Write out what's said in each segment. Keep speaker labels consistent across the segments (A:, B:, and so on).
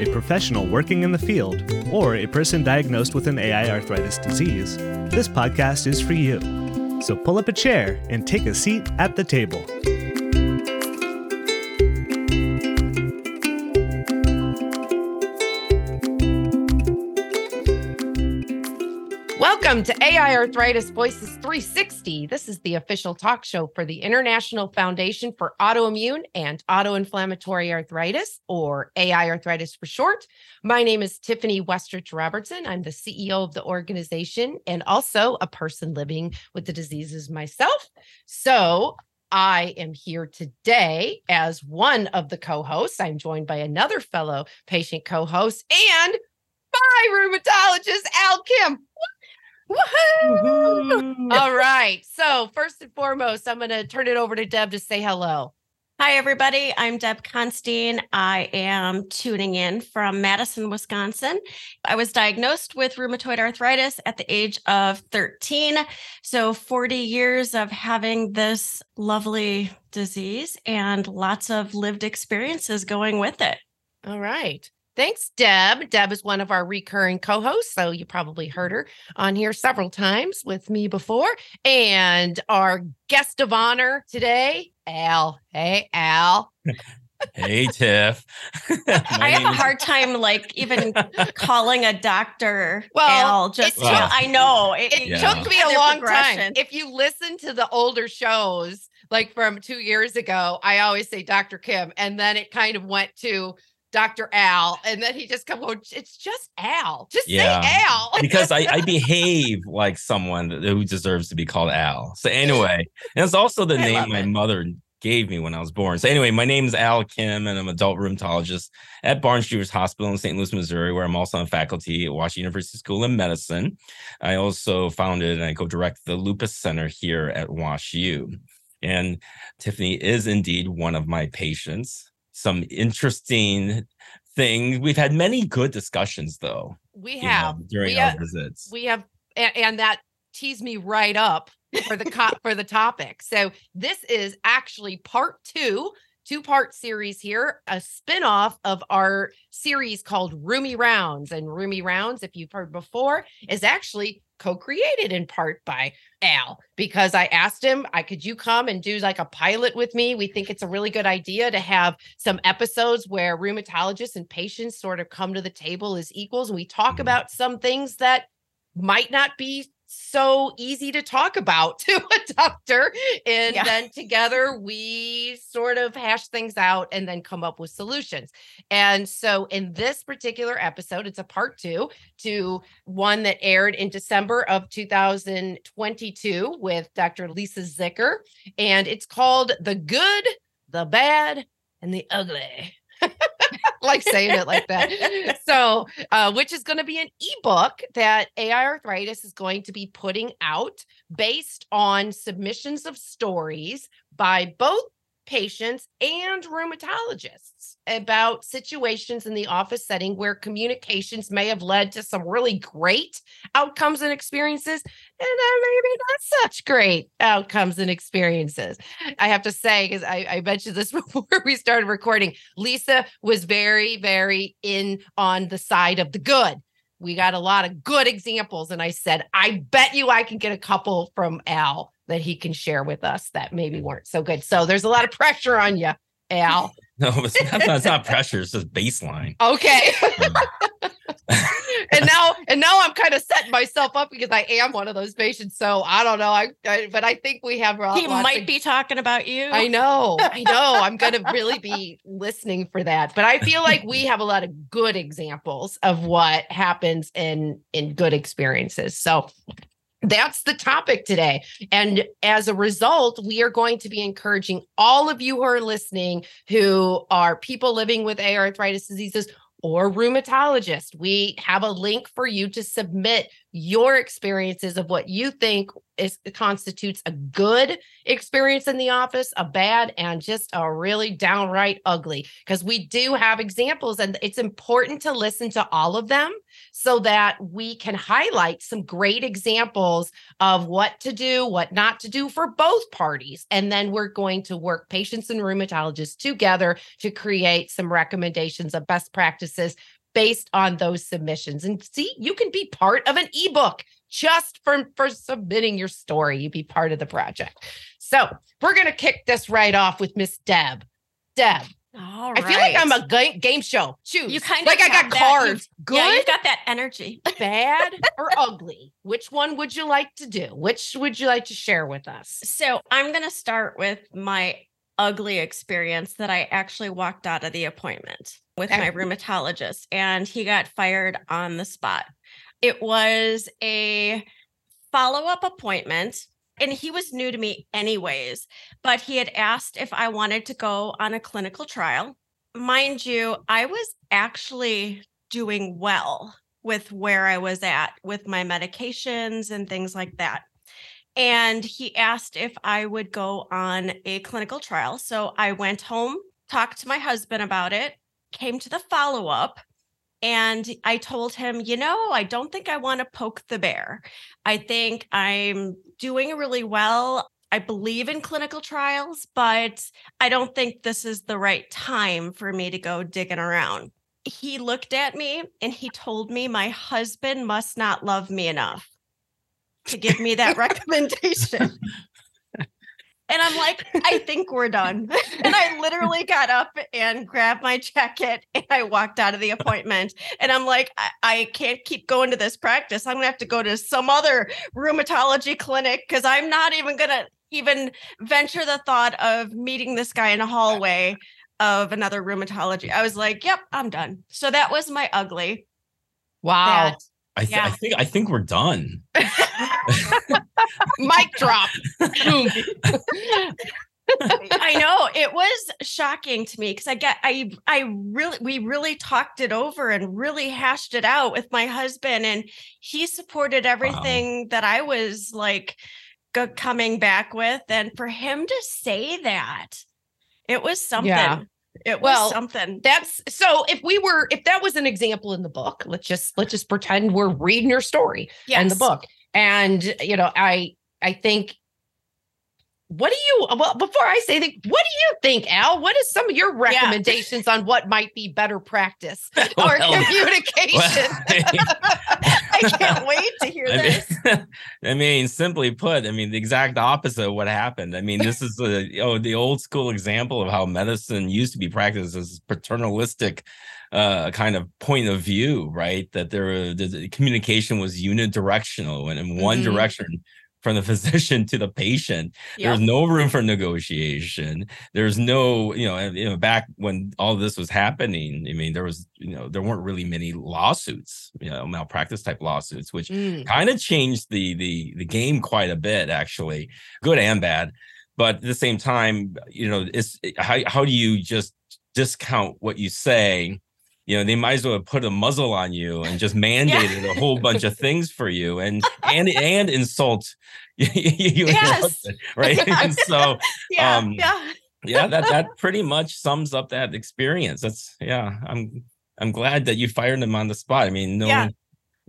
A: a professional working in the field, or a person diagnosed with an AI arthritis disease, this podcast is for you. So pull up a chair and take a seat at the table.
B: Welcome to AI Arthritis Voices 360. This is the official talk show for the International Foundation for Autoimmune and Autoinflammatory Arthritis, or AI Arthritis for short. My name is Tiffany Westrich Robertson. I'm the CEO of the organization and also a person living with the diseases myself. So I am here today as one of the co hosts. I'm joined by another fellow patient co host and my rheumatologist, Al Kim. Woohoo! All right. So, first and foremost, I'm going to turn it over to Deb to say hello.
C: Hi, everybody. I'm Deb Constien. I am tuning in from Madison, Wisconsin. I was diagnosed with rheumatoid arthritis at the age of 13. So, 40 years of having this lovely disease and lots of lived experiences going with it.
B: All right. Thanks, Deb. Deb is one of our recurring co hosts. So you probably heard her on here several times with me before. And our guest of honor today, Al. Hey, Al.
D: hey Tiff.
C: I have a hard time like even calling a doctor well, Al. Just well, I know
B: it, it yeah. took me a long time. If you listen to the older shows, like from two years ago, I always say Dr. Kim, and then it kind of went to Dr. Al. And then he just comes, oh, it's just Al. Just yeah. say Al.
D: because I, I behave like someone who deserves to be called Al. So anyway, and it's also the I name my it. mother gave me when I was born. So anyway, my name is Al Kim, and I'm an adult rheumatologist at Barnes Jewish Hospital in St. Louis, Missouri, where I'm also on faculty at Washington University School of Medicine. I also founded and I co-direct the Lupus Center here at WashU. And Tiffany is indeed one of my patients some interesting things. We've had many good discussions, though.
B: We have
D: know, during
B: we
D: our
B: have,
D: visits.
B: We have, and, and that tees me right up for the for the topic. So this is actually part two two part series here, a spin-off of our series called Rheumy Rounds. And Rheumy Rounds, if you've heard before, is actually co-created in part by Al because I asked him, I could you come and do like a pilot with me? We think it's a really good idea to have some episodes where rheumatologists and patients sort of come to the table as equals and we talk mm-hmm. about some things that might not be so easy to talk about to a doctor. And yeah. then together we sort of hash things out and then come up with solutions. And so in this particular episode, it's a part two to one that aired in December of 2022 with Dr. Lisa Zickuhr. And it's called The Good, the Bad, and the Ugly. Like saying it like that. So, uh, which is going to be an ebook that AI Arthritis is going to be putting out based on submissions of stories by both patients and rheumatologists about situations in the office setting where communications may have led to some really great outcomes and experiences and then maybe not such great outcomes and experiences. I have to say, because I, I mentioned this before we started recording, Lisa was very, very in on the side of the good we got a lot of good examples. And I said, I bet you I can get a couple from Al that he can share with us that maybe weren't so good. So there's a lot of pressure on you, Al.
D: No, it's not, it's not pressure. It's just baseline.
B: Okay. Hmm. and now, and now I'm kind of setting myself up because I am one of those patients. So I don't know. I, I but I think we have.
C: He might of, be talking about you.
B: I know. I know. I'm going to really be listening for that. But I feel like we have a lot of good examples of what happens in in good experiences. So that's the topic today. And as a result, we are going to be encouraging all of you who are listening, who are people living with arthritis diseases or rheumatologist. We have a link for you to submit your experiences of what you think is constitutes a good experience in the office, a bad, and just a really downright ugly. Because we do have examples, and it's important to listen to all of them so that we can highlight some great examples of what to do, what not to do for both parties. And then we're going to work patients and rheumatologists together to create some recommendations of best practices based on those submissions. And see, you can be part of an ebook just for, for submitting your story. You be part of the project. So we're going to kick this right off with Miss Deb. Deb.
C: All
B: I feel like I'm a ga- game show. Choose.
C: You kind of
B: like I got cards. Good,
C: Yeah, you've got that energy.
B: bad, or ugly. Which one would you like to do? Which would you like to share with us?
C: So I'm going to start with my ugly experience that I actually walked out of the appointment with
B: Okay.
C: my rheumatologist and he got fired on the spot. It was a follow up appointment and he was new to me anyways, but he had asked if I wanted to go on a clinical trial. Mind you, I was actually doing well with where I was at with my medications and things like that and he asked if I would go on a clinical trial. So I went home, talked to my husband about it, came to the follow up, and I told him, you know, I don't think I want to poke the bear. I think I'm doing really well. I believe in clinical trials, but I don't think this is the right time for me to go digging around. He looked at me and he told me my husband must not love me enough to give me that recommendation. And I'm like, I think we're done. And I literally got up and grabbed my jacket and I walked out of the appointment. And I'm like, I, I can't keep going to this practice. I'm gonna have to go to some other rheumatology clinic because I'm not even gonna even venture the thought of meeting this guy in a hallway of another rheumatology. I was like, yep, I'm done. So that was my ugly.
B: Wow.
C: That
D: I, th- I think I think we're done.
B: Mic drop.
C: I know it was shocking to me because I get I I really we really talked it over and really hashed it out with my husband and he supported everything that I was like go- coming back with and for him to say that it was something
B: Yeah.
C: It was
B: Well,
C: something
B: That's so if we were if that was an example in the book, let's just let's just pretend we're reading your story in the book. And you know, I I think what do you well before I say that, what do you think, Al? What is some of your recommendations on what might be better practice or
D: Well,
B: communication?
C: I can't wait to hear
D: I
C: this
D: mean, I mean, simply put, I mean, the exact opposite of what happened. I mean, this is the oh, the old school example of how medicine used to be practiced as paternalistic uh kind of point of view, right? That there the, the communication was unidirectional and in one
B: Mhm.
D: direction from the physician to the patient. There's no room for negotiation. There's no, you know, you know, back when all this was happening, I mean, there was, you know, there weren't really many lawsuits, you know, malpractice type lawsuits, which
B: Mm.
D: kind of changed the the the game quite a bit, actually, good and bad. But at the same time, you know, it's how how do you just discount what you say? You know, they might as well have put a muzzle on you and just mandated a whole bunch of things for you and and and insult you, you and your
C: Yes.
D: husband, right?
C: Yeah.
D: And so
C: yeah
D: um,
C: yeah
D: yeah, that that pretty much sums up that experience. That's yeah, I'm I'm glad that you fired him on the spot. I mean, no
C: Yeah.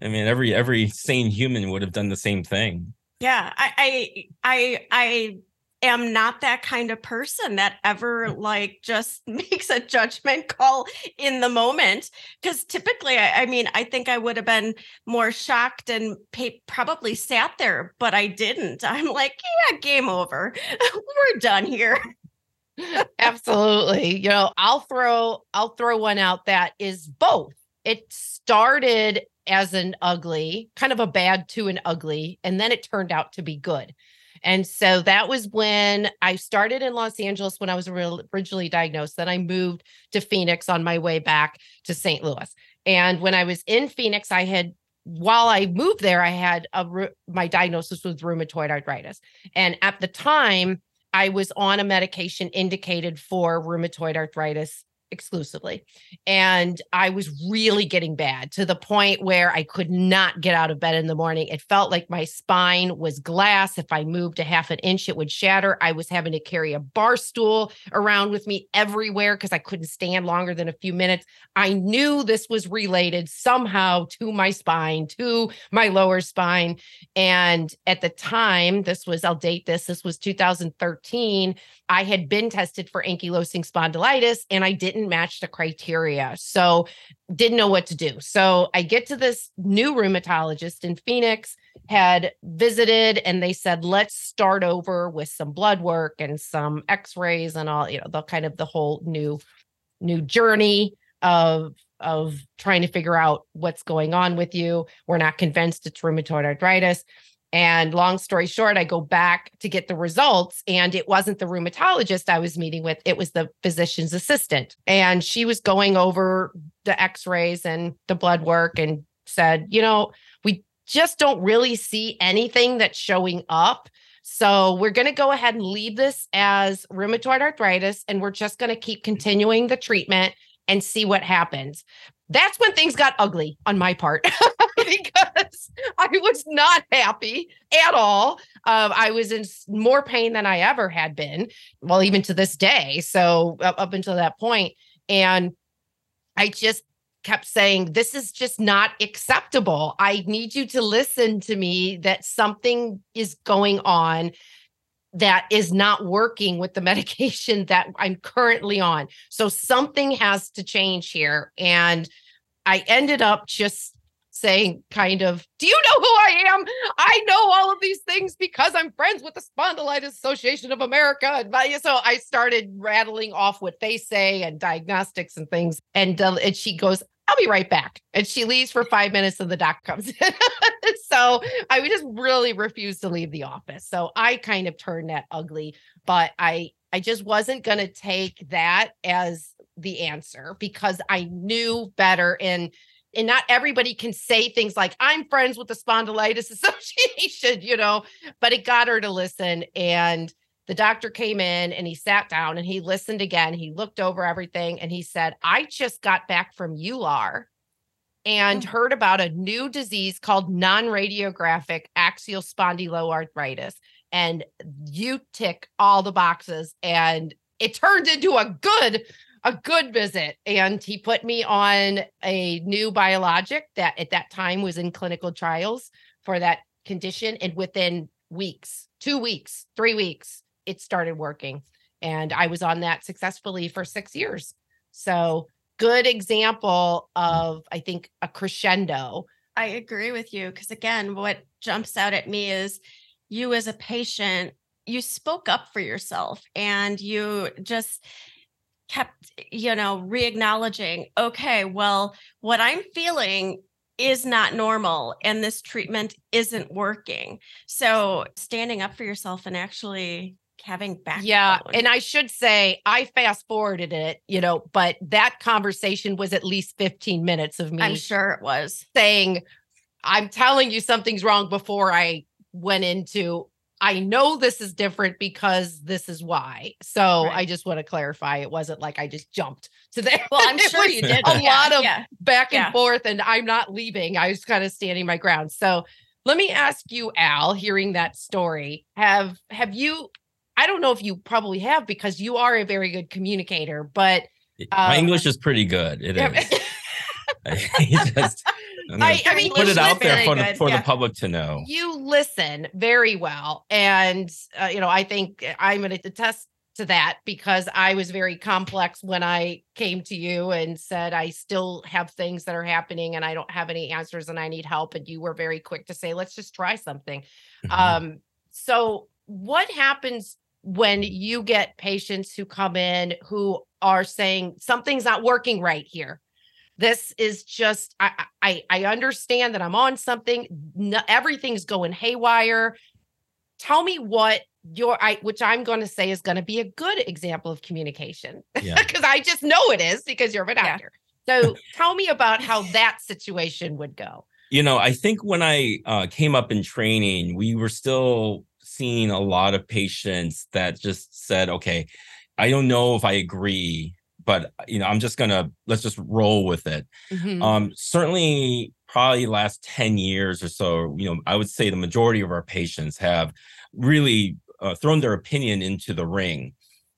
D: I mean every every sane human would have done the same thing.
C: Yeah, I, I, I, I am not that kind of person that ever mm. like just makes a judgment call in the moment. Because typically, I, I mean, I think I would have been more shocked and pay, probably sat there, but I didn't. I'm like, yeah, game over. We're done here.
B: Absolutely. You know, I'll throw I'll throw one out that is both. It started as an ugly, kind of a bad to an ugly, and then it turned out to be good. And so that was when I started in Los Angeles when I was originally diagnosed. Then I moved to Phoenix on my way back to St. Louis. And when I was in Phoenix, I had while I moved there, I had a my diagnosis was rheumatoid arthritis. And at the time, I was on a medication indicated for rheumatoid arthritis exclusively. And I was really getting bad to the point where I could not get out of bed in the morning. It felt like my spine was glass. If I moved a half an inch, it would shatter. I was having to carry a bar stool around with me everywhere because I couldn't stand longer than a few minutes. I knew this was related somehow to my spine, to my lower spine. And at the time, this was, I'll date this, this was 2013. I had been tested for ankylosing spondylitis and I didn't match the criteria. So didn't know what to do. So I get to this new rheumatologist in Phoenix, had visited, and they said, let's start over with some blood work and some x-rays and all, you know, the kind of the whole new new journey of of trying to figure out what's going on with you. We're not convinced it's rheumatoid arthritis. And long story short, I go back to get the results, and it wasn't the rheumatologist I was meeting with, it was the physician's assistant. And she was going over the x rays and the blood work and said, you know, we just don't really see anything that's showing up. So we're going to go ahead and leave this as rheumatoid arthritis, and we're just going to keep continuing the treatment and see what happens. That's when things got ugly on my part because I was not happy at all. Um, I was in more pain than I ever had been, well, even to this day. So up, up until that point, and I just kept saying, This is just not acceptable. I need you to listen to me that something is going on that is not working with the medication that I'm currently on. So something has to change here. And I ended up just saying, kind of, Do you know who I am? I know all of these things because I'm friends with the Spondylitis Association of America. And so I started rattling off what they say and diagnostics and things. And, uh, and she goes, I'll be right back. And she leaves for five minutes and the doc comes in. so I just really refused to leave the office. So I kind of turned that ugly, but I I just wasn't going to take that as the answer because I knew better and and not everybody can say things like I'm friends with the spondylitis association, you know, but it got her to listen and the doctor came in and he sat down and he listened again. He looked over everything and he said, I just got back from EULAR and oh. heard about a new disease called non radiographic axial spondyloarthritis. And you tick all the boxes. And it turned into a good a good visit and he put me on a new biologic that at that time was in clinical trials for that condition and within weeks 2 weeks 3 weeks it started working. And I was on that successfully for six years. So, good example of, I think, a crescendo.
C: I agree with you. Because again, what jumps out at me is you as a patient, you spoke up for yourself and you just kept, you know, re acknowledging, okay, well, what I'm feeling is not normal and this treatment isn't working. So, standing up for yourself and actually having back.
B: Yeah. And I should say, I fast forwarded it, you know, but that conversation was at least 15 minutes of me.
C: I'm sure it was
B: saying, I'm telling you something's wrong before I went into, I know this is different because this is why. So right. I just want to clarify it wasn't like I just jumped to there.
C: Well, I'm sure you did.
B: A yeah, lot of yeah. back and yeah. forth, and I'm not leaving. I was kind of standing my ground. So let me ask you, Al, hearing that story, have have you I don't know if you probably have because you are a very good communicator, but
D: my um, English is pretty good. It is. just,
B: I, I, mean,
D: put it out there for, the, for yeah. the public to know.
B: You listen very well, and uh, you know I think I'm going to attest to that because I was very complex when I came to you and said I still have things that are happening and I don't have any answers and I need help, and you were very quick to say let's just try something. Mm-hmm. Um, so what happens when you get patients who come in who are saying something's not working right here this is just i i, I understand that i'm on something no, everything's going haywire tell me what your i which i'm going to say is going to be a good example of communication because yeah. i just know it is because you're an actor yeah. so tell me about how that situation would go
D: you know i think when i uh, came up in training we were still seeing a lot of patients that just said, okay, I don't know if I agree, but you know, I'm just gonna let's just roll with it.
B: Mhm.
D: Um, certainly, probably last 10 years or so, you know, I would say the majority of our patients have really uh, thrown their opinion into the ring.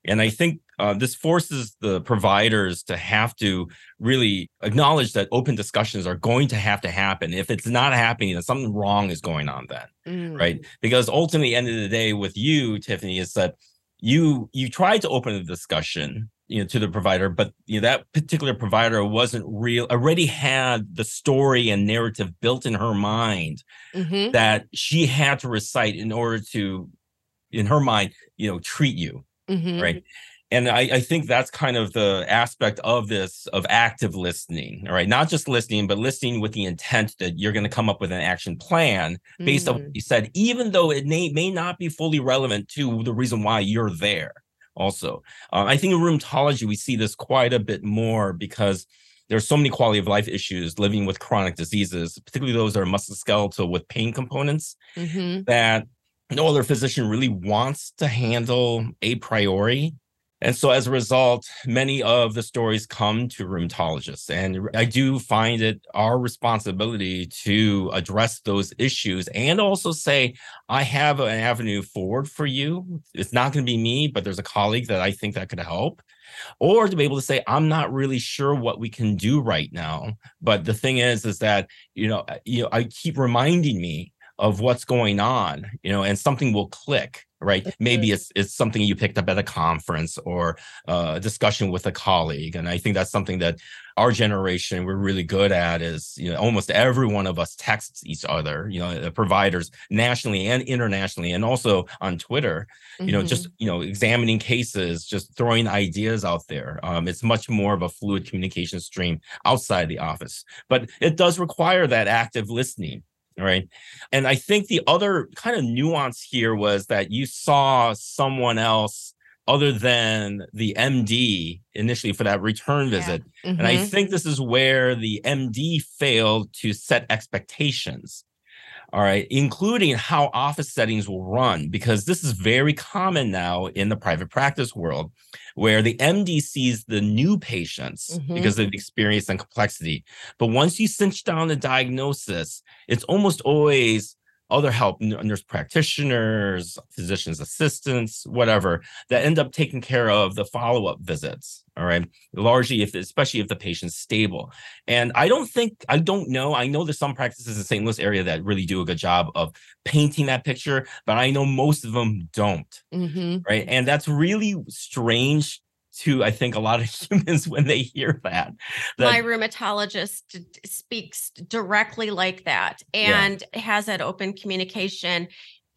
D: And I think uh, this forces the providers to have to really acknowledge that open discussions are going to have to happen. If it's not happening, then something wrong is going on then
B: Mm.
D: right because ultimately end of the day with you tiffany is that you you tried to open the discussion you know to the provider but you know that particular provider wasn't real already had the story and narrative built in her mind
B: Mhm.
D: that she had to recite in order to in her mind you know treat you
B: Mhm.
D: right and I, I think that's kind of the aspect of this of active listening all right not just listening but listening with the intent that you're going to come up with an action plan based on
B: Mm.
D: what you said even though it may, may not be fully relevant to the reason why you're there also uh, i think in rheumatology we see this quite a bit more because there's so many quality of life issues living with chronic diseases particularly those that are musculoskeletal with pain components
B: Mhm.
D: that no other physician really wants to handle a priori. And so as a result, many of the stories come to rheumatologists. And I do find it our responsibility to address those issues and also say, I have an avenue forward for you. It's not going to be me, but there's a colleague that I think that could help. Or to be able to say, I'm not really sure what we can do right now. But the thing is, is that, you know, you know, I keep reminding me of what's going on, you know, and something will click, right? Maybe it's it's something you picked up at a conference or uh, a discussion with a colleague, and I think that's something that our generation we're really good at. Is you know almost every one of us texts each other, you know, the providers nationally and internationally, and also on Twitter. You know,
B: Mhm.
D: just you know, examining cases, just throwing ideas out there. Um, it's much more of a fluid communication stream outside the office, but it does require that active listening right? And I think the other kind of nuance here was that you saw someone else other than the MD initially for that return
C: Yeah.
D: visit. And I
B: Mhm.
D: think this is where the MD failed to set expectations. All right, including how office settings will run, because this is very common now in the private practice world, where the MD sees the new patients
B: Mhm.
D: because of the experience and complexity. But once you cinch down the diagnosis, it's almost always other help, nurse practitioners, physician's assistants, whatever, that end up taking care of the follow-up visits. All right. Largely if especially if the patient's stable. And I don't think I don't know. I know there's some practices in St. Louis area that really do a good job of painting that picture, but I know most of them don't.
B: Mhm.
D: Right. And that's really strange to I think a lot of humans when they hear that. that
C: my rheumatologist speaks directly like that
D: Yeah.
C: and has that open communication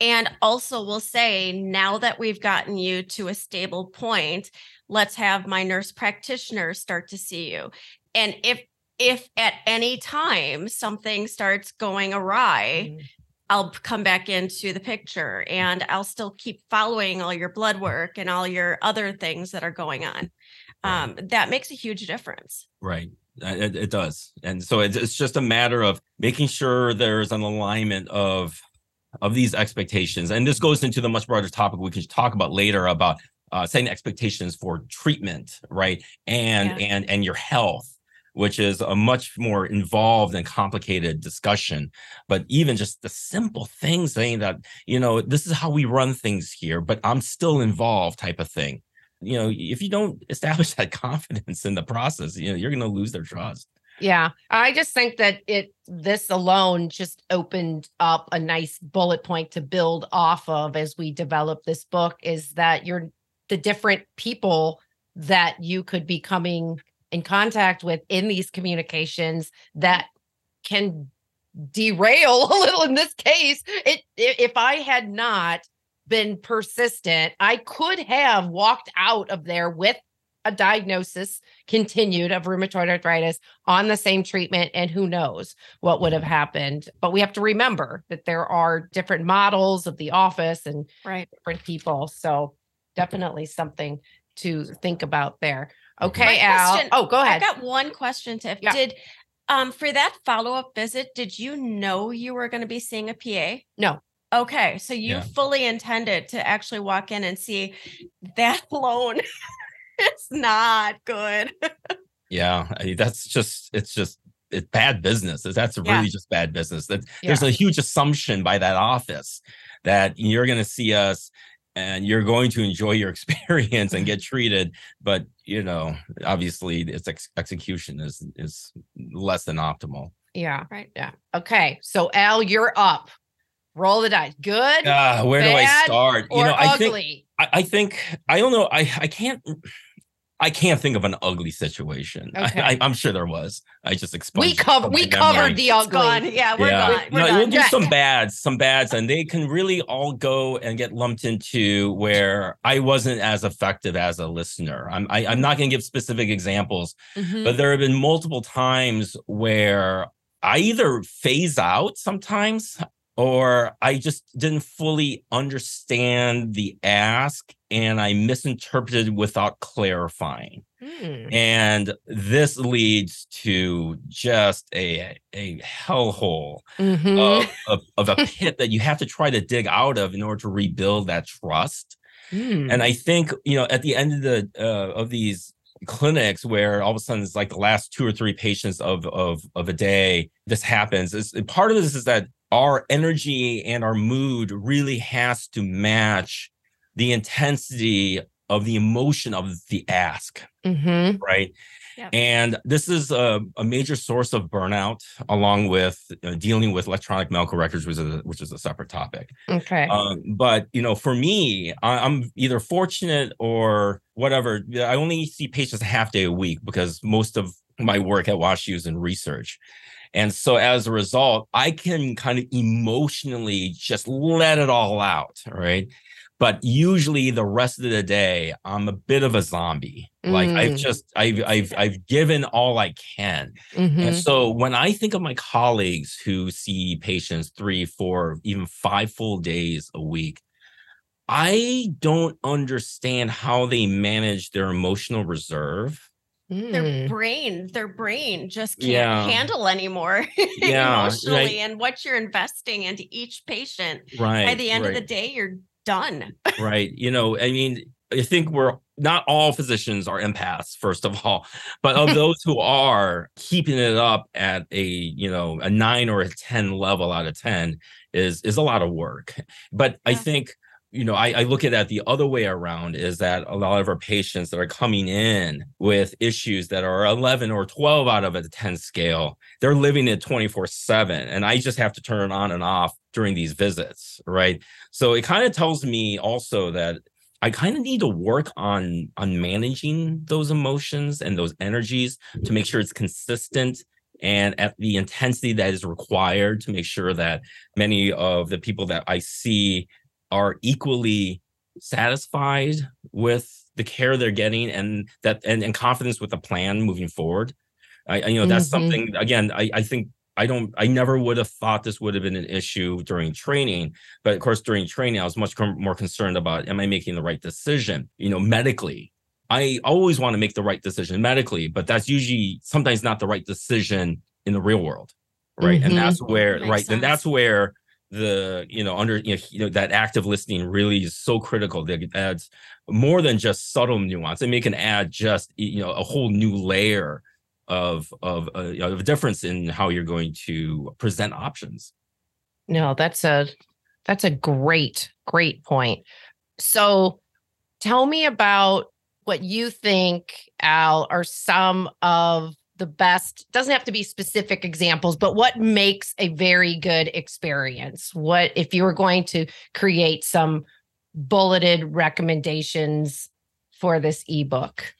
C: and also will say now that we've gotten you to a stable point let's have my nurse practitioner start to see you and if if at any time something starts going awry
B: Mhm.
C: I'll come back into the picture and I'll still keep following all your blood work and all your other things that are going on.
D: Right.
C: Um, that makes a huge difference.
D: Right. It, it does. And so it's, it's just a matter of making sure there's an alignment of of these expectations. And this goes into the much broader topic we can talk about later about uh, setting expectations for treatment, right? And
C: Yeah.
D: and and your health, which is a much more involved and complicated discussion. But even just the simple thing saying that, you know, this is how we run things here, but I'm still involved type of thing you know, if you don't establish that confidence in the process, you know, you're going to lose their trust.
B: Yeah, I just think that it this alone just opened up a nice bullet point to build off of as we develop this book is that you're the different people that you could be coming in contact with in these communications that can derail a little in this case it if i had not been persistent i could have walked out of there with a diagnosis continued of rheumatoid arthritis on the same treatment and who knows what would have happened but we have to remember that there are different models of the office and
C: Right.
B: different people so definitely something to think about there. Okay
C: My
B: al
C: question-
B: oh go ahead.
C: I've got one question, Tiff.
B: Yeah.
C: Did um for that follow-up visit, did you know you were going to be seeing a PA?
B: No.
C: Okay. So you
D: Yeah.
C: fully intended to actually walk in and see that alone it's not good.
D: yeah, I mean, that's just it's just it's bad business. That's
C: Yeah.
D: really just bad business. That
B: Yeah.
D: there's a huge assumption by that office that you're going to see us and you're going to enjoy your experience and get treated. But you know, obviously, its ex- execution is is less than optimal.
B: Yeah.
C: Right.
B: Yeah. Okay. So Al, you're up. Roll the dice. Good
D: Ah, where do I start?
B: or
D: you know, I think
B: ugly?
D: I, I think I don't know. I I can't. I can't think of an ugly situation.
B: Okay.
D: I, I, I'm sure there was. I just expunged.
B: we
D: it
B: covered we covered the
C: It's gone.
B: ugly.
C: Yeah, we're
D: yeah,
C: gone. We're
D: no,
C: done.
D: we'll do
B: Yeah.
D: some bads, some bads, and they can really all go and get lumped into where I wasn't as effective as a listener. I'm I, I'm not going to give specific examples,
B: Mhm.
D: but there have been multiple times where I either phase out sometimes or I just didn't fully understand the ask and I misinterpreted without clarifying.
B: Hmm.
D: And this leads to just a a hellhole
B: Mhm.
D: of, of, of a pit that you have to try to dig out of in order to rebuild that trust.
B: Hmm.
D: And I think you know at the end of the uh, of these clinics where all of a sudden it's like the last two or three patients of of of a day this happens is part of this is that our energy and our mood really has to match the intensity of the emotion of the ask
B: Mhm.
D: right and this is a, a major source of burnout along with uh, dealing with electronic medical records which is a, which is a separate topic
B: Okay.
D: um, but you know, for me, I, I'm either fortunate or whatever. I only see patients a half day a week because most of my work at WashU is in research. And so as a result, I can kind of emotionally just let it all out. Right. But usually the rest of the day, I'm a bit of a zombie. Like I've
B: Mm.
D: just I've I've I've given all I can.
B: Mhm.
D: And so when I think of my colleagues who see patients three, four, even five full days a week, I don't understand how they manage their emotional reserve.
C: Their
B: Mm.
C: brain, their brain just can't
D: Yeah.
C: handle anymore
D: Yeah,
C: emotionally
D: right.
C: and what you're investing into each patient.
D: Right.
C: By the end
D: right,
C: of the day, you're done.
D: right. You know, I mean, I think we're not all physicians are empaths, first of all, but of those who are keeping it up at a, you know, a nine or a 10 level out of 10 is is a lot of work. But I think you know, I, I look at that the other way around is that a lot of our patients that are coming in with issues that are 11 or 12 out of a 10 scale, they're living it 24 7. And I just have to turn it on and off during these visits. Right. So it kind of tells me also that I kind of need to work on on managing those emotions and those energies to make sure it's consistent and at the intensity that is required to make sure that many of the people that I see are equally satisfied with the care they're getting and that and, and confidence with the plan moving forward. I, I you know that's
B: Mhm.
D: something again I, I think I don't I never would have thought this would have been an issue during training, but of course during training I was much more concerned about am I making the right decision, you know, medically. I always want to make the right decision medically, but that's usually sometimes not the right decision in the real world. Right.
B: Mhm.
D: And that's where
C: Makes
D: right. And that's where the you know under you know, you know that active listening really is so critical that it adds more than just subtle nuance. I mean, it can add just you know a whole new layer of of uh, you know, of a difference in how you're going to present options.
B: No, that's a that's a great great point. So tell me about what you think Al are some of the best doesn't have to be specific examples but what makes a very good experience what if you were going to create some bulleted recommendations for this ebook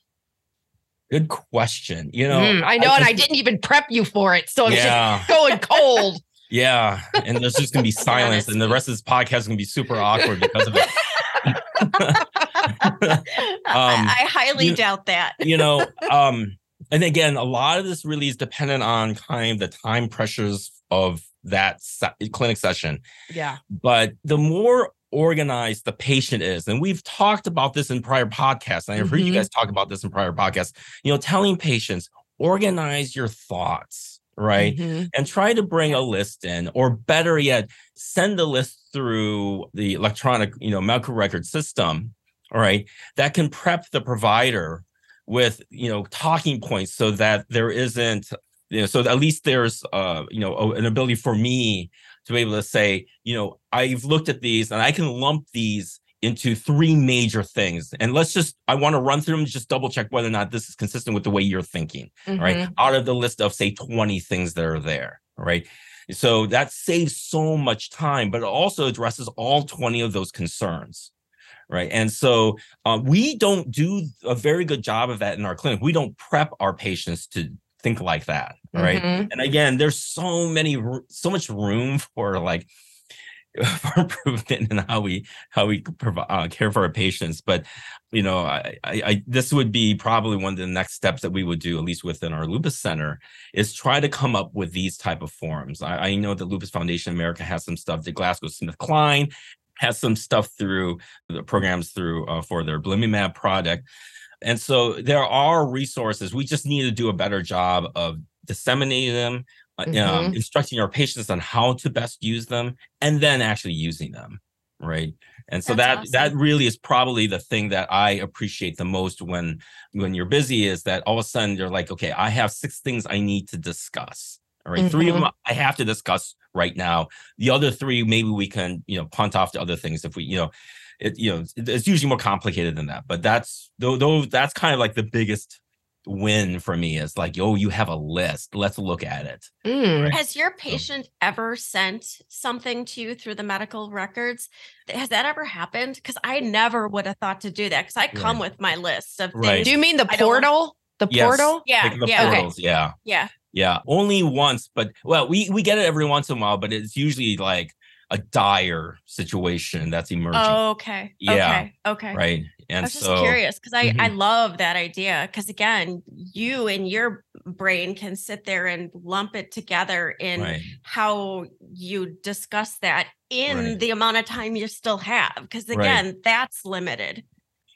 D: Good question. You know,
B: Mm, i know and i
D: think-
B: didn't even prep you for it so i'm
D: Yeah,
B: just going cold
D: yeah, and there's just gonna be silence, and the rest of this podcast is gonna be super awkward because of it.
C: I, I highly
D: you-
C: doubt that.
D: you know um and again a lot of this really is dependent on kind of the time pressures of that se- clinic session
B: yeah
D: but the more organized the patient is and we've talked about this in prior podcasts and i've heard you
B: Mhm.
D: guys talk about this in prior podcasts you know telling patients organize your thoughts right
B: Mhm.
D: and try to bring a list in or better yet send the list through the electronic you know medical record system all right, that can prep the provider with you know talking points so that there isn't you know so at least there's uh you know an ability for me to be able to say you know I've looked at these and I can lump these into three major things. And let's just i want to run through them just double check whether or not this is consistent with the way you're thinking mm-hmm. right out of the list of say 20 things that are there right? So that saves so much time but it also addresses all 20 of those concerns right and so uh, we don't do a very good job of that in our clinic we don't prep our patients to think like that right mm-hmm. and again there's so many so much room for like for improvement in how we how we provide, uh, care for our patients. But you know, I, I, I, this would be probably one of the next steps that we would do, at least within our lupus center, is try to come up with these type of forums. I, I know the Lupus Foundation America has some stuff. The GlaxoSmithKline has some stuff through the programs through uh, for their Belimumab product. And so there are resources. We just need to do a better job of disseminating them, uh, um, mm-hmm. um, instructing our patients on how to best use them, and then actually using them, right? And so That's that awesome. that really is probably the thing that I appreciate the most when when you're busy is that all of a sudden you're like, okay, I have six things I need to discuss. All right, mm-hmm. three of them I have to discuss right now. The other three, maybe we can, you know, punt off to other things if we, you know, it, you know, it's usually more complicated than that. But that's though, though that's kind of like the biggest win for me is like, oh, you have a list. Let's look at it.
C: Mm. Right? Has your patient so. ever sent something to you through the medical records? Has that ever happened? Because I never would have thought to do that because I come right. with my list of things. Right.
B: Do you mean the portal? The yes. portal?
C: Yeah.
D: Like yeah. Portals, okay. yeah.
C: Yeah.
D: Yeah. Only once, but well, we we get it every once in a while, but it's usually like a dire situation that's emerging.
C: Oh, okay.
D: Yeah.
C: Okay. Okay.
D: Right.
C: And I was so, just curious because I, mm-hmm. I love that idea. Because again, you and your brain can sit there and lump it together in right. how you discuss that in right. the amount of time you still have. Because again, right. that's limited.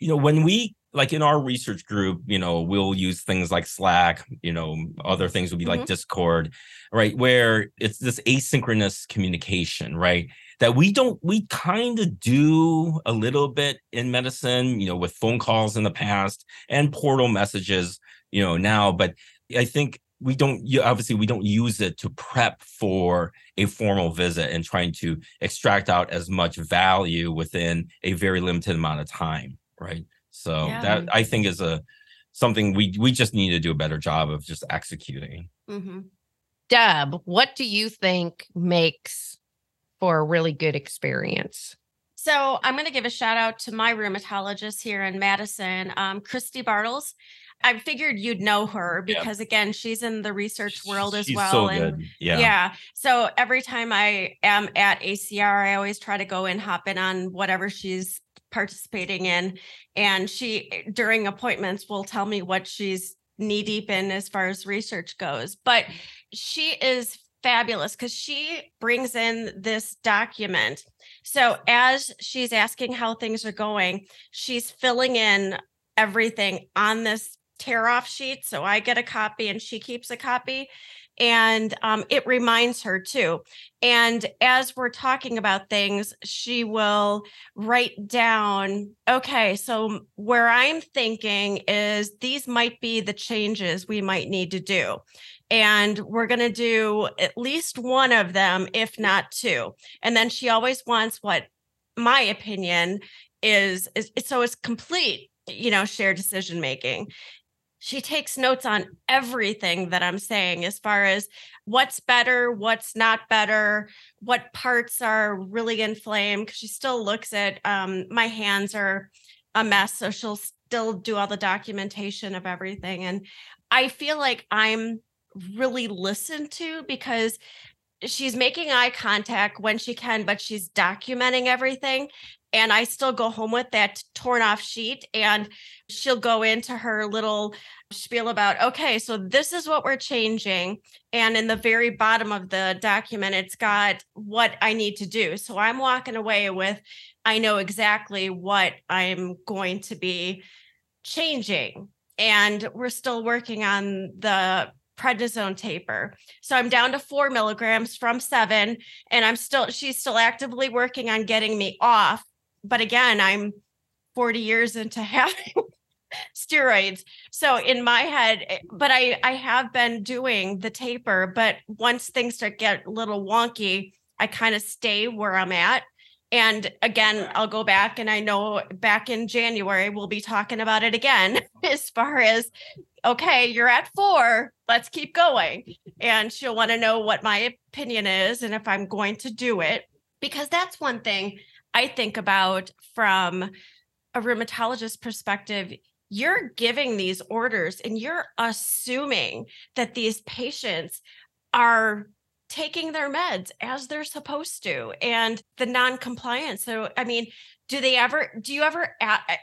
D: You know, when we like in our research group, you know, we'll use things like Slack, you know, other things would be mm-hmm. like Discord, right? Where it's this asynchronous communication, right? That we don't, we kind of do a little bit in medicine, you know, with phone calls in the past and portal messages, you know, now. But I think we don't obviously we don't use it to prep for a formal visit and trying to extract out as much value within a very limited amount of time right so yeah. that I think is a something we we just need to do a better job of just executing.
B: Mm-hmm. Deb, what do you think makes for a really good experience?
C: So I'm going to give a shout out to my rheumatologist here in Madison, um, Christie Bartels. I figured you'd know her because yeah. again, she's in the research world as
D: she's
C: well.
D: So and good. Yeah.
C: Yeah. So every time I am at ACR, I always try to go and hop in on whatever she's participating in. And she, eh, during appointments, will tell me what she's knee deep in as far as research goes. But she is fabulous because she brings in this document. So as she's asking how things are going, she's filling in everything on this tear off sheet. So I get a copy and she keeps a copy and um, it reminds her too. And as we're talking about things, she will write down, okay, so where I'm thinking is these might be the changes we might need to do. And we're going to do at least one of them, if not two. And then she always wants what my opinion is, is so it's complete you know shared decision making she takes notes on everything that I'm saying as far as what's better, what's not better, what parts are really inflamed. Cause she still looks at um, my hands are a mess. So she'll still do all the documentation of everything. And I feel like I'm really listened to because she's making eye contact when she can, but she's documenting everything and I still go home with that torn off sheet and she'll go into her little spiel about okay so this is what we're changing and in the very bottom of the document it's got what I need to do so I'm walking away with I know exactly what I'm going to be changing and we're still working on the prednisone taper. So I'm down to four milligrams from seven, and I'm still, she's still actively working on getting me off but again, I'm 40 years into having steroids. So in my head, eh, but I I have been doing the taper, but once things start get a little wonky, I kind of stay where I'm at. And again, I'll go back and I know back in January we'll be talking about it again as far as okay, you're at 4, let's keep going. And she'll want to know what my opinion is and if I'm going to do it because that's one thing I think about from a rheumatologist perspective you're giving these orders and you're assuming that these patients are taking their meds as they're supposed to and the non-compliance. So i mean do they ever do you ever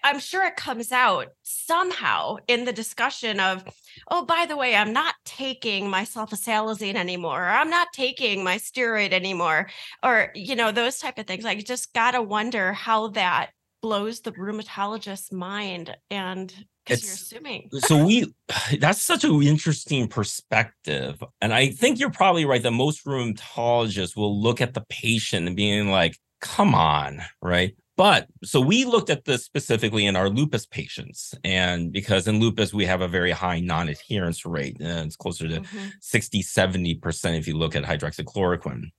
C: i'm sure it comes out somehow in the discussion of oh by the way i'm not taking my sulfasalazine anymore or i'm not taking my steroid anymore or you know those type of things. I just gotta wonder how that blows the rheumatologist's mind and because you're assuming.
D: so we that's such an interesting perspective and i think you're probably right that most rheumatologists will look at the patient and being like come on right but so we looked at this specifically in our lupus patients and because in lupus we have a very high non-adherence rate and it's closer to mm-hmm. 60 70% if you look at hydroxychloroquine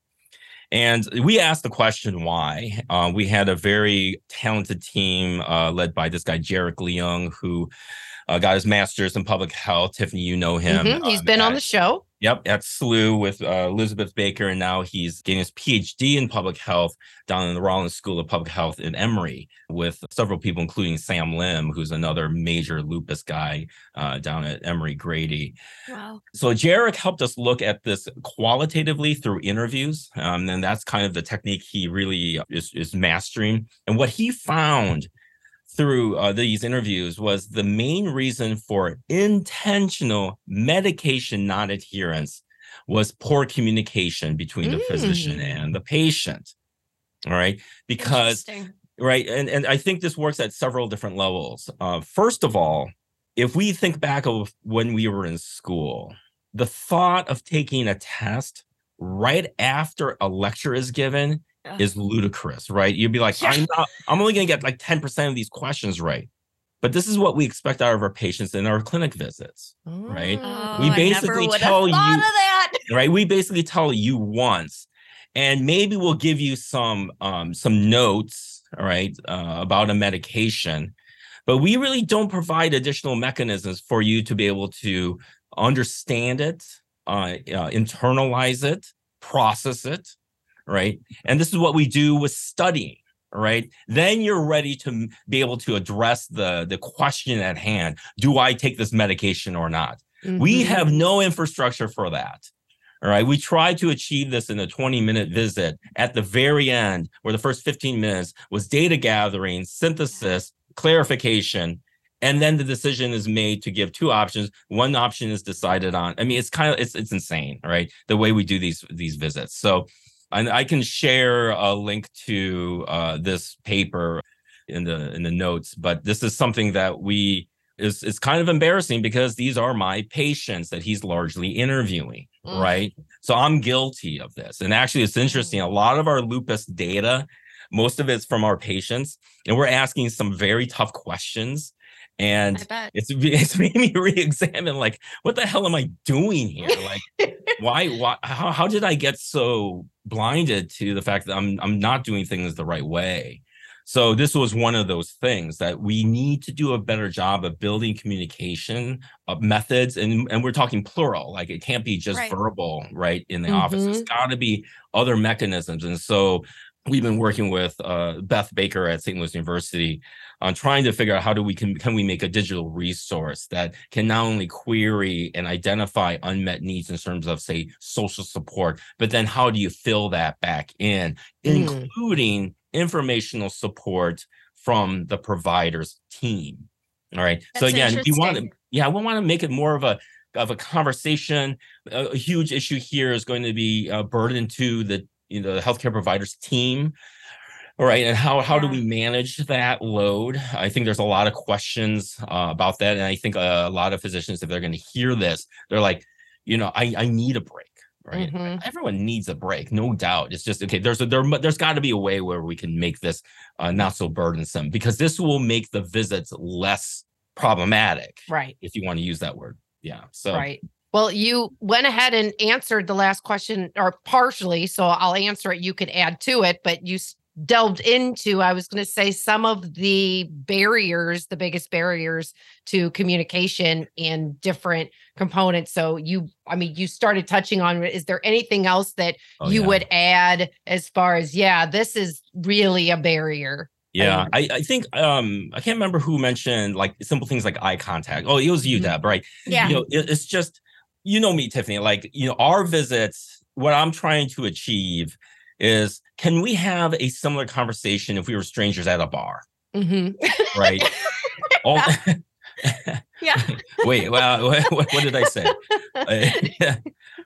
D: and we asked the question why. Uh, we had a very talented team uh, led by this guy, Jarek Leung, who uh, got his master's in public health. Tiffany, you know him.
B: Mm-hmm. He's been at, on the show.
D: Yep, at SLU with uh, Elizabeth Baker, and now he's getting his PhD in public health down in the Rollins School of Public Health in Emory with several people, including Sam Lim, who's another major lupus guy uh, down at Emory Grady. Wow. So Jarek helped us look at this qualitatively through interviews, um, and that's kind of the technique he really is, is mastering. And what he found through uh, these interviews was the main reason for intentional medication non adherence was poor communication between the physician mm. and the patient. All right. Because, right. And, and I think this works at several different levels. Uh, first of all, if we think back of when we were in school, the thought of taking a test right after a lecture is given is ludicrous, right? You'd be like, yeah. I'm not, I'm only gonna get like 10% of these questions right. But this is what we expect out of our patients in our clinic visits, right?
C: Oh, we basically tell you
D: right. We basically tell you once, and maybe we'll give you some um, some notes, all right, uh, about a medication, but we really don't provide additional mechanisms for you to be able to understand it, uh, uh, internalize it, process it, right? And this is what we do with studying, right? Then you're ready to be able to address the, the question at hand Do I take this medication or not? Mm-hmm. We have no infrastructure for that. All right. We try to achieve this in a 20 minute visit at the very end, where the first 15 minutes was data gathering, synthesis, clarification, and then the decision is made to give two options one option is decided on i mean it's kind of it's it's insane right the way we do these these visits so and I can share a link to uh, this paper in the in the notes. But this is something that we is is kind of embarrassing because these are my patients that he's largely interviewing, mm. right? So I'm guilty of this. And actually, it's interesting. A mm. lot of our lupus data, most of it's from our patients, and we're asking some very tough questions and it's it's made me re-examine like what the hell am i doing here? Like why why how, how did i get so blinded to the fact that i'm i'm not doing things the right way? So this was one of those things that we need to do a better job of building communication of methods and and we're talking plural like it can't be just right. verbal right in the mm-hmm. office. It's got to be other mechanisms. And so we've been working with uh, beth baker at st louis university on trying to figure out how do we can can we make a digital resource that can not only query and identify unmet needs in terms of say social support, but then how do you fill that back in, mm. including informational support from the provider's team. All right. That's so again, we want to yeah, we want to make it more of a of a conversation. A, a huge issue here is going to be a burden to the you know the healthcare providers team all right, and how how do we manage that load? I think there's a lot of questions uh, about that, and I think a, a lot of physicians, if they're going to hear this, they're like, you know, I I need a break. right? Mm-hmm. Everyone needs a break, no doubt. It's just okay. There's a, there there's got to be a way where we can make this uh, not so burdensome because this will make the visits less problematic,
B: right?
D: If you want to use that word, yeah. So
B: right. Well, you went ahead and answered the last question, or partially. So I'll answer it. You could add to it, but you delved into, I was going to say, some of the barriers, the biggest barriers to communication in different components. So you, I mean, you started touching on. Is there anything else that oh, you yeah. would add as far as, yeah, this is really a barrier?
D: Yeah, I, I think um I can't remember who mentioned like simple things like eye contact. Oh, it was you, mm-hmm. Deb, right?
C: Yeah.
D: You know, it, it's just you know me, Tiffany. Like you know, our visits. What I'm trying to achieve is can we have a similar conversation if we were strangers at a bar?
B: Mm-hmm.
D: Right.
C: All, yeah.
D: Wait, well, what, what, did I say?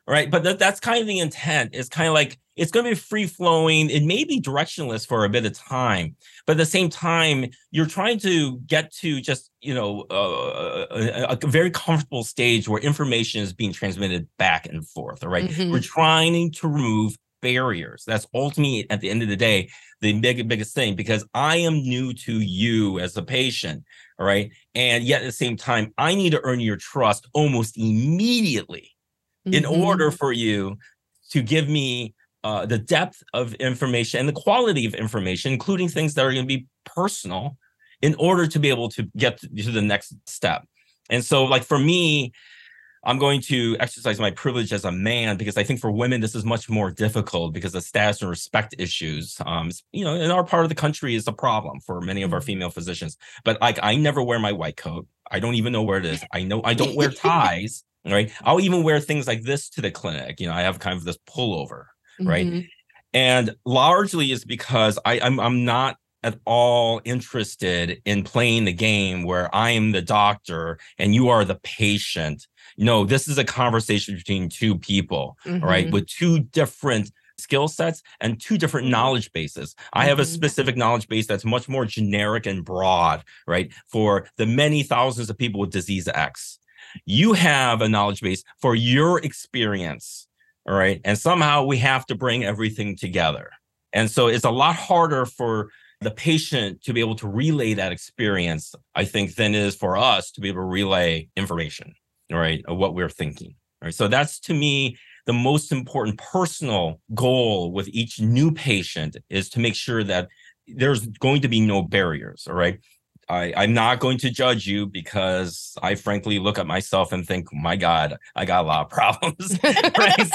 D: Right. But that, that's kind of the intent. It's kind of like it's going to be free flowing. It may be directionless for a bit of time, but at the same time, you're trying to get to just, you know, uh, a, a, very comfortable stage where information is being transmitted back and forth. All right? mm-hmm. We're trying to remove barriers. That's ultimately at the end of the day, the big, biggest thing, because I am new to you as a patient. All right. And yet at the same time, I need to earn your trust almost immediately mm-hmm. in order for you to give me uh, the depth of information and the quality of information, including things that are going to be personal, in order to be able to get to the next step. And so, like for me, I'm going to exercise my privilege as a man because I think for women this is much more difficult because of status and respect issues. Um, you know, in our part of the country is a problem for many of our mm-hmm. female physicians. But like, I never wear my white coat. I don't even know where it is. I know I don't wear ties. Right. I'll even wear things like this to the clinic. You know, I have kind of this pullover. Right. Mm-hmm. And largely is because I, I'm I'm not at all interested in playing the game where I am the doctor and you are the patient. No, this is a conversation between two people, mm-hmm. right, with two different skill sets and two different mm-hmm. knowledge bases. I have a mm-hmm. specific knowledge base that's much more generic and broad, right, for the many thousands of people with disease X. You have a knowledge base for your experience, all right, and somehow we have to bring everything together. And so it's a lot harder for the patient to be able to relay that experience, I think, than it is for us to be able to relay information, right, of what we're thinking. Right. So that's to me the most important personal goal with each new patient is to make sure that there's going to be no barriers. All right. I, I'm not going to judge you because I frankly look at myself and think, my God, I got a lot of problems. right.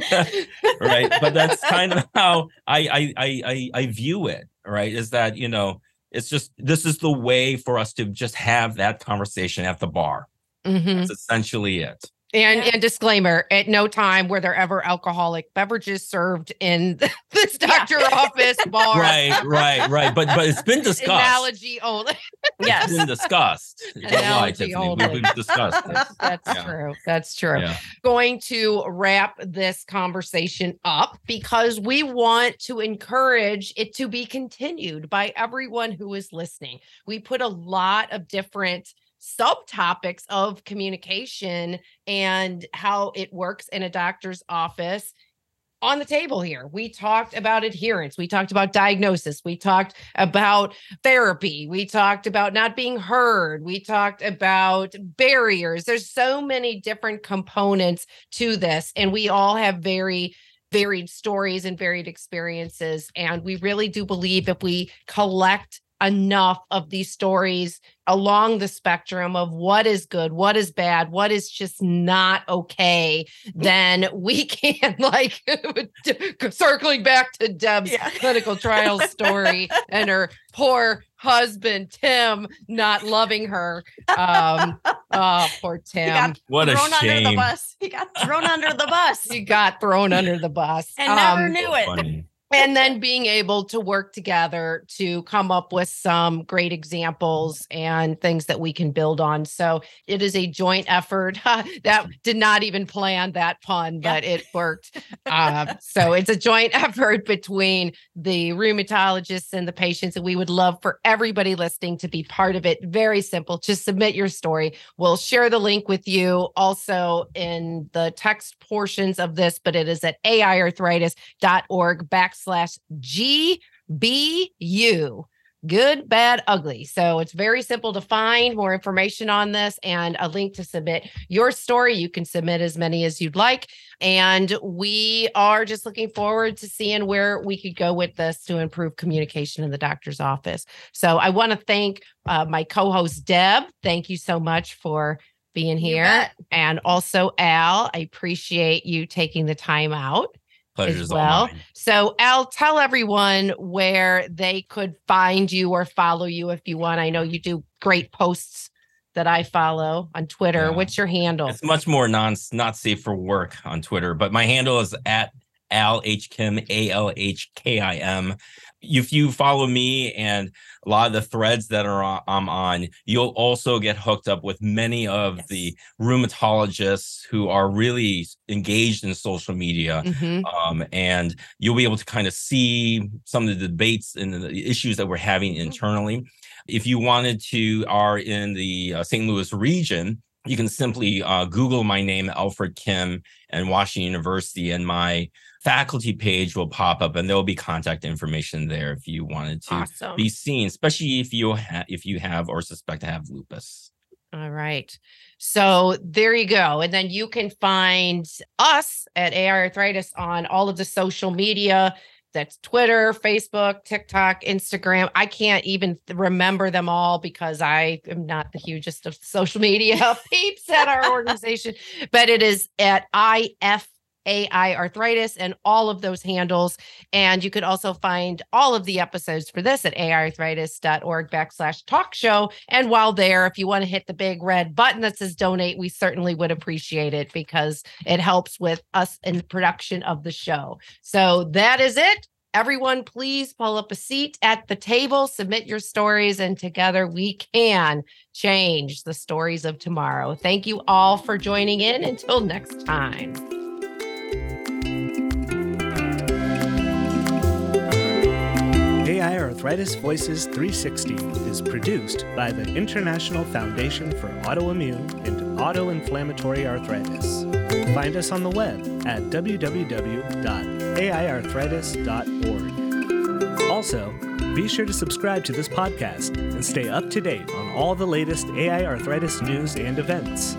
D: So, right. But that's kind of how I, I I I view it, right? Is that, you know, it's just this is the way for us to just have that conversation at the bar. Mm-hmm. That's essentially it.
B: And, and disclaimer at no time were there ever alcoholic beverages served in this doctor yeah. office bar.
D: Right, right, right. But but it's been discussed.
B: Analogy only.
D: yes. It's been discussed.
B: Analogy only.
D: We've discussed this.
B: That's yeah. true. That's true. Yeah. Going to wrap this conversation up because we want to encourage it to be continued by everyone who is listening. We put a lot of different subtopics of communication and how it works in a doctor's office on the table here. We talked about adherence. We talked about diagnosis. We talked about therapy. We talked about not being heard. We talked about barriers. There's so many different components to this, and we all have very varied stories and varied experiences. And we really do believe if we collect enough of these stories along the spectrum of what is good, what is bad, what is just not okay, then we can like circling back to Deb's yeah. clinical trial story and her poor husband Tim not loving her. Um, oh, poor Tim.
D: What a
C: thrown
D: shame.
C: under the bus. He got thrown under the bus.
B: He got thrown under the bus
C: and um, never knew it.
D: Funny.
B: And then being able to work together to come up with some great examples and things that we can build on. So it is a joint effort. that did not even plan that pun, but it worked. Uh, so it's a joint effort between the rheumatologists and the patients. And we would love for everybody listening to be part of it. Very simple. Just submit your story. We'll share the link with you also in the text portions of this, but it is at aiarthritis.org backslash GBU good, bad, ugly. So it's very simple to find more information on this and a link to submit your story. You can submit as many as you'd like. And we are just looking forward to seeing where we could go with this to improve communication in the doctor's office. So I want to thank uh, my co host, Deb. Thank you so much for being here. And also, Al, I appreciate you taking the time out.
D: Pleasure's as well.
B: So, Al, tell everyone where they could find you or follow you if you want. I know you do great posts that I follow on Twitter. Yeah. What's your handle?
D: It's much more non not safe for work on Twitter, but my handle is at Al H Kim A L H K I M if you follow me and a lot of the threads that are on, I'm on, you'll also get hooked up with many of yes. the rheumatologists who are really engaged in social media. Mm-hmm. Um, and you'll be able to kind of see some of the debates and the issues that we're having mm-hmm. internally. If you wanted to, are in the uh, St. Louis region, you can simply uh, Google my name, Alfred Kim, and Washington University, and my faculty page will pop up and there'll be contact information there if you wanted to awesome. be seen, especially if you ha- if you have or suspect to have lupus.
B: All right. So there you go. And then you can find us at AI Arthritis on all of the social media. That's Twitter, Facebook, TikTok, Instagram. I can't even remember them all because I am not the hugest of social media peeps at our organization, but it is at IF AI arthritis and all of those handles. And you could also find all of the episodes for this at aiarthritis.org backslash talk show. And while there, if you want to hit the big red button that says donate, we certainly would appreciate it because it helps with us in the production of the show. So that is it. Everyone, please pull up a seat at the table, submit your stories, and together we can change the stories of tomorrow. Thank you all for joining in. Until next time.
A: AI Arthritis Voices 360 is produced by the International Foundation for Autoimmune and Autoinflammatory Arthritis. Find us on the web at www.aiarthritis.org. Also, be sure to subscribe to this podcast and stay up to date on all the latest AI arthritis news and events.